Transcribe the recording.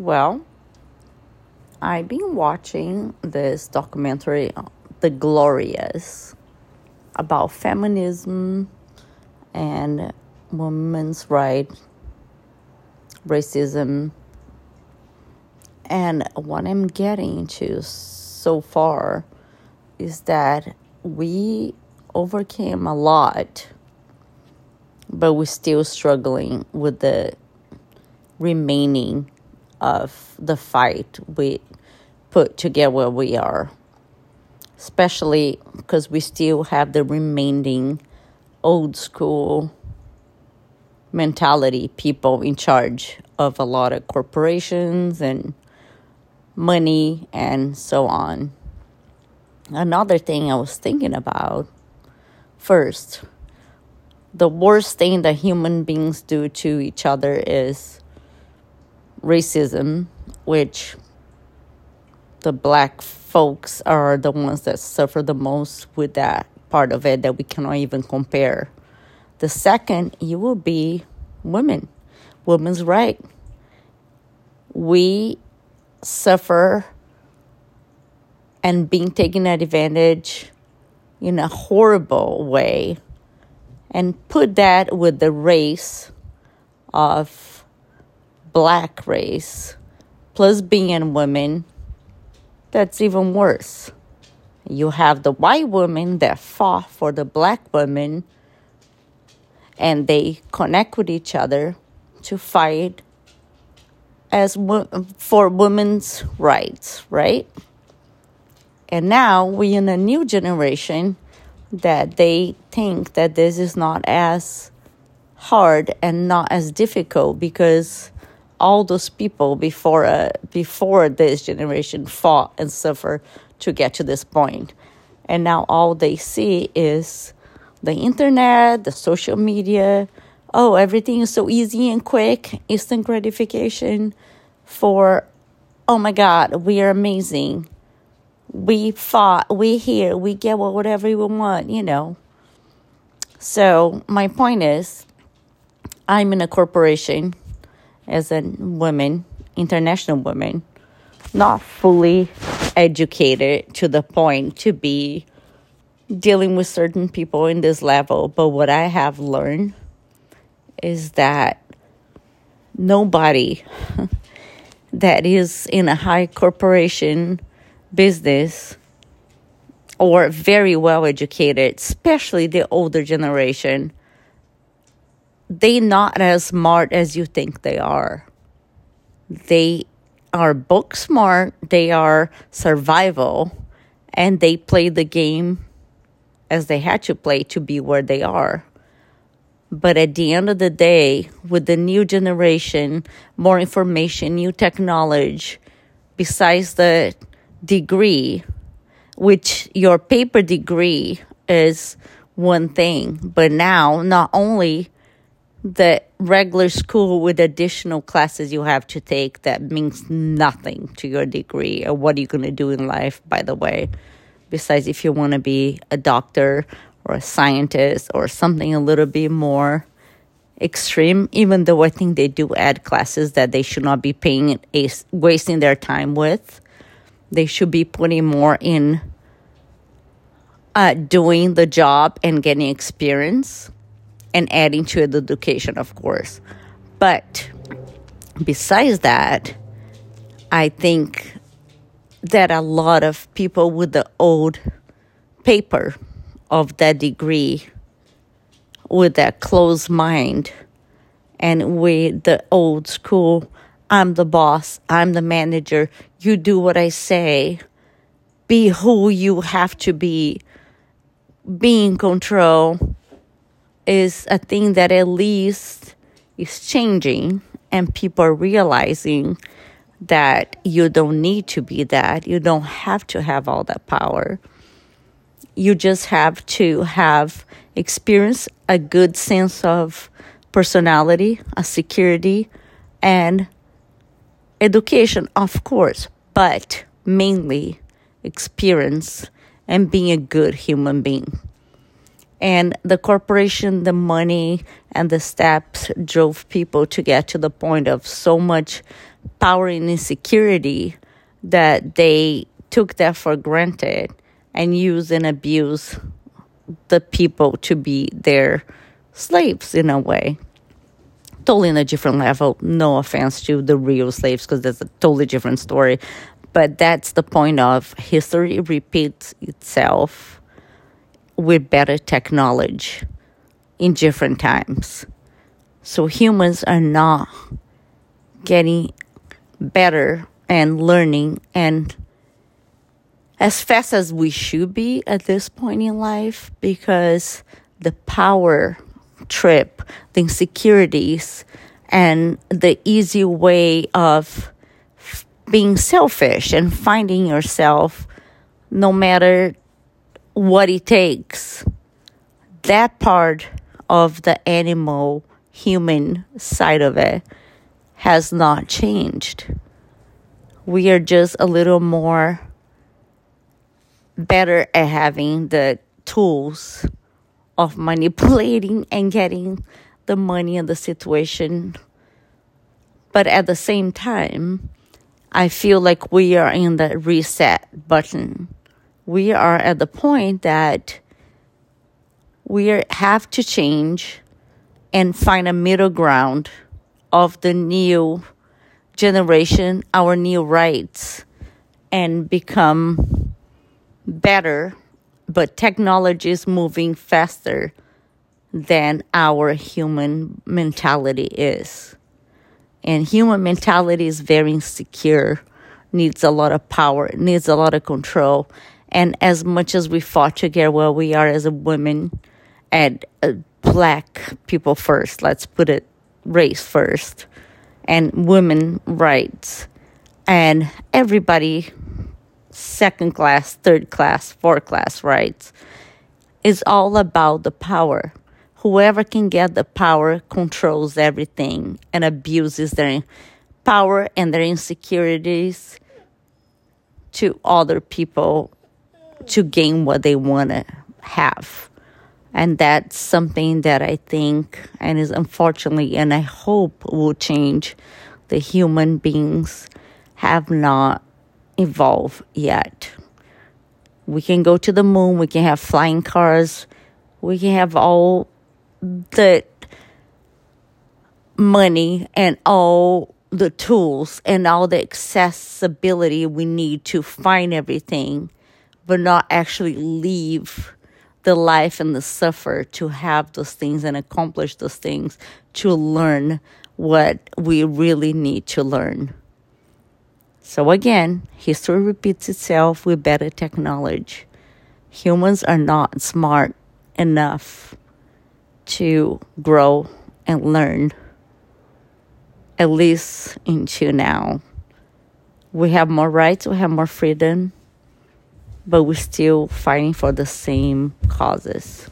Well, I've been watching this documentary, The Glorias, about feminism and women's rights, racism, and what I'm getting to so far is that we overcame a lot, but we're still struggling with the remaining of the fight we put to get where we are. Especially because we still have the remaining old school mentality people in charge of a lot of corporations and money and so on. Another thing I was thinking about first, the worst thing that human beings do to each other is racism, which the black folks are the ones that suffer the most with that part of it that we cannot even compare. The second, you will be women, women's right. We suffer and being taken advantage in a horrible way and put that with the race of black race plus being women that's even worse. You have the white women that fought for the black women and they connect with each other to fight as for women's rights right? And now we're in a new generation that they think that this is not as hard and not as difficult because all those people before uh, before this generation fought and suffered to get to this point. And now all they see is the internet the social media. Oh everything is so easy and quick. Instant gratification for oh my god we are amazing. We fought, we here, we get whatever we want, you know. So my point is, I'm in a corporation as a woman, international woman, not fully educated to the point to be dealing with certain people in this level. But what I have learned is that nobody that is in a high corporation business or very well educated, especially the older generation, they not as smart as you think they are. They are book smart, they are survival, and they play the game as they had to play to be where they are. But at the end of the day, with the new generation, more information, new technology, besides the degree, which your paper degree is one thing, but now not only the regular school with additional classes you have to take that means nothing to your degree or what are you going to do in life, by the way, besides if you want to be a doctor or a scientist or something a little bit more extreme, even though I think they do add classes that they should not be paying, wasting their time with they should be putting more in uh, doing the job and getting experience and adding to the education, of course. But besides that, I think that a lot of people with the old paper of that degree, with that closed mind, and with the old school I'm the boss, I'm the manager, you do what I say, be who you have to be, be in control is a thing that at least is changing and people are realizing that you don't need to be that. You don't have to have all that power. You just have to have experience, a good sense of personality, a security, and Education, of course, but mainly experience and being a good human being. And the corporation, the money, and the steps drove people to get to the point of so much power and insecurity that they took that for granted and used and abused the people to be their slaves in a way. Totally in a different level. No offense to the real slaves because that's a totally different story. But that's the point of history repeats itself with better technology in different times. So humans are not getting better and learning and as fast as we should be at this point in life because the power trip, the insecurities, and the easy way of being selfish and finding yourself no matter what it takes. That part of the animal human side of it has not changed. We are just a little more better at having the tools of manipulating and getting the money and the situation. But at the same time, I feel like we are in the reset button. We are at the point that we have to change and find a middle ground of the new generation, our new rights, and become better, but technology is moving faster than our human mentality is. And human mentality is very insecure, needs a lot of power, needs a lot of control. And as much as we fought to get where we are as a woman and uh, black people first, let's put it race first, and women rights, and everybody second class, third class, fourth class rights. It's all about the power. Whoever can get the power controls everything and abuses their power and their insecurities to other people to gain what they want to have. And that's something that I think and is unfortunately and I hope will change the human beings have not evolved yet. We can go to the moon, we can have flying cars, we can have all the money and all the tools and all the accessibility we need to find everything, but not actually leave the life and the suffer to have those things and accomplish those things to learn what we really need to learn. So again, history repeats itself with better technology. Humans are not smart enough to grow and learn, at least until now. We have more rights, we have more freedom, but we're still fighting for the same causes.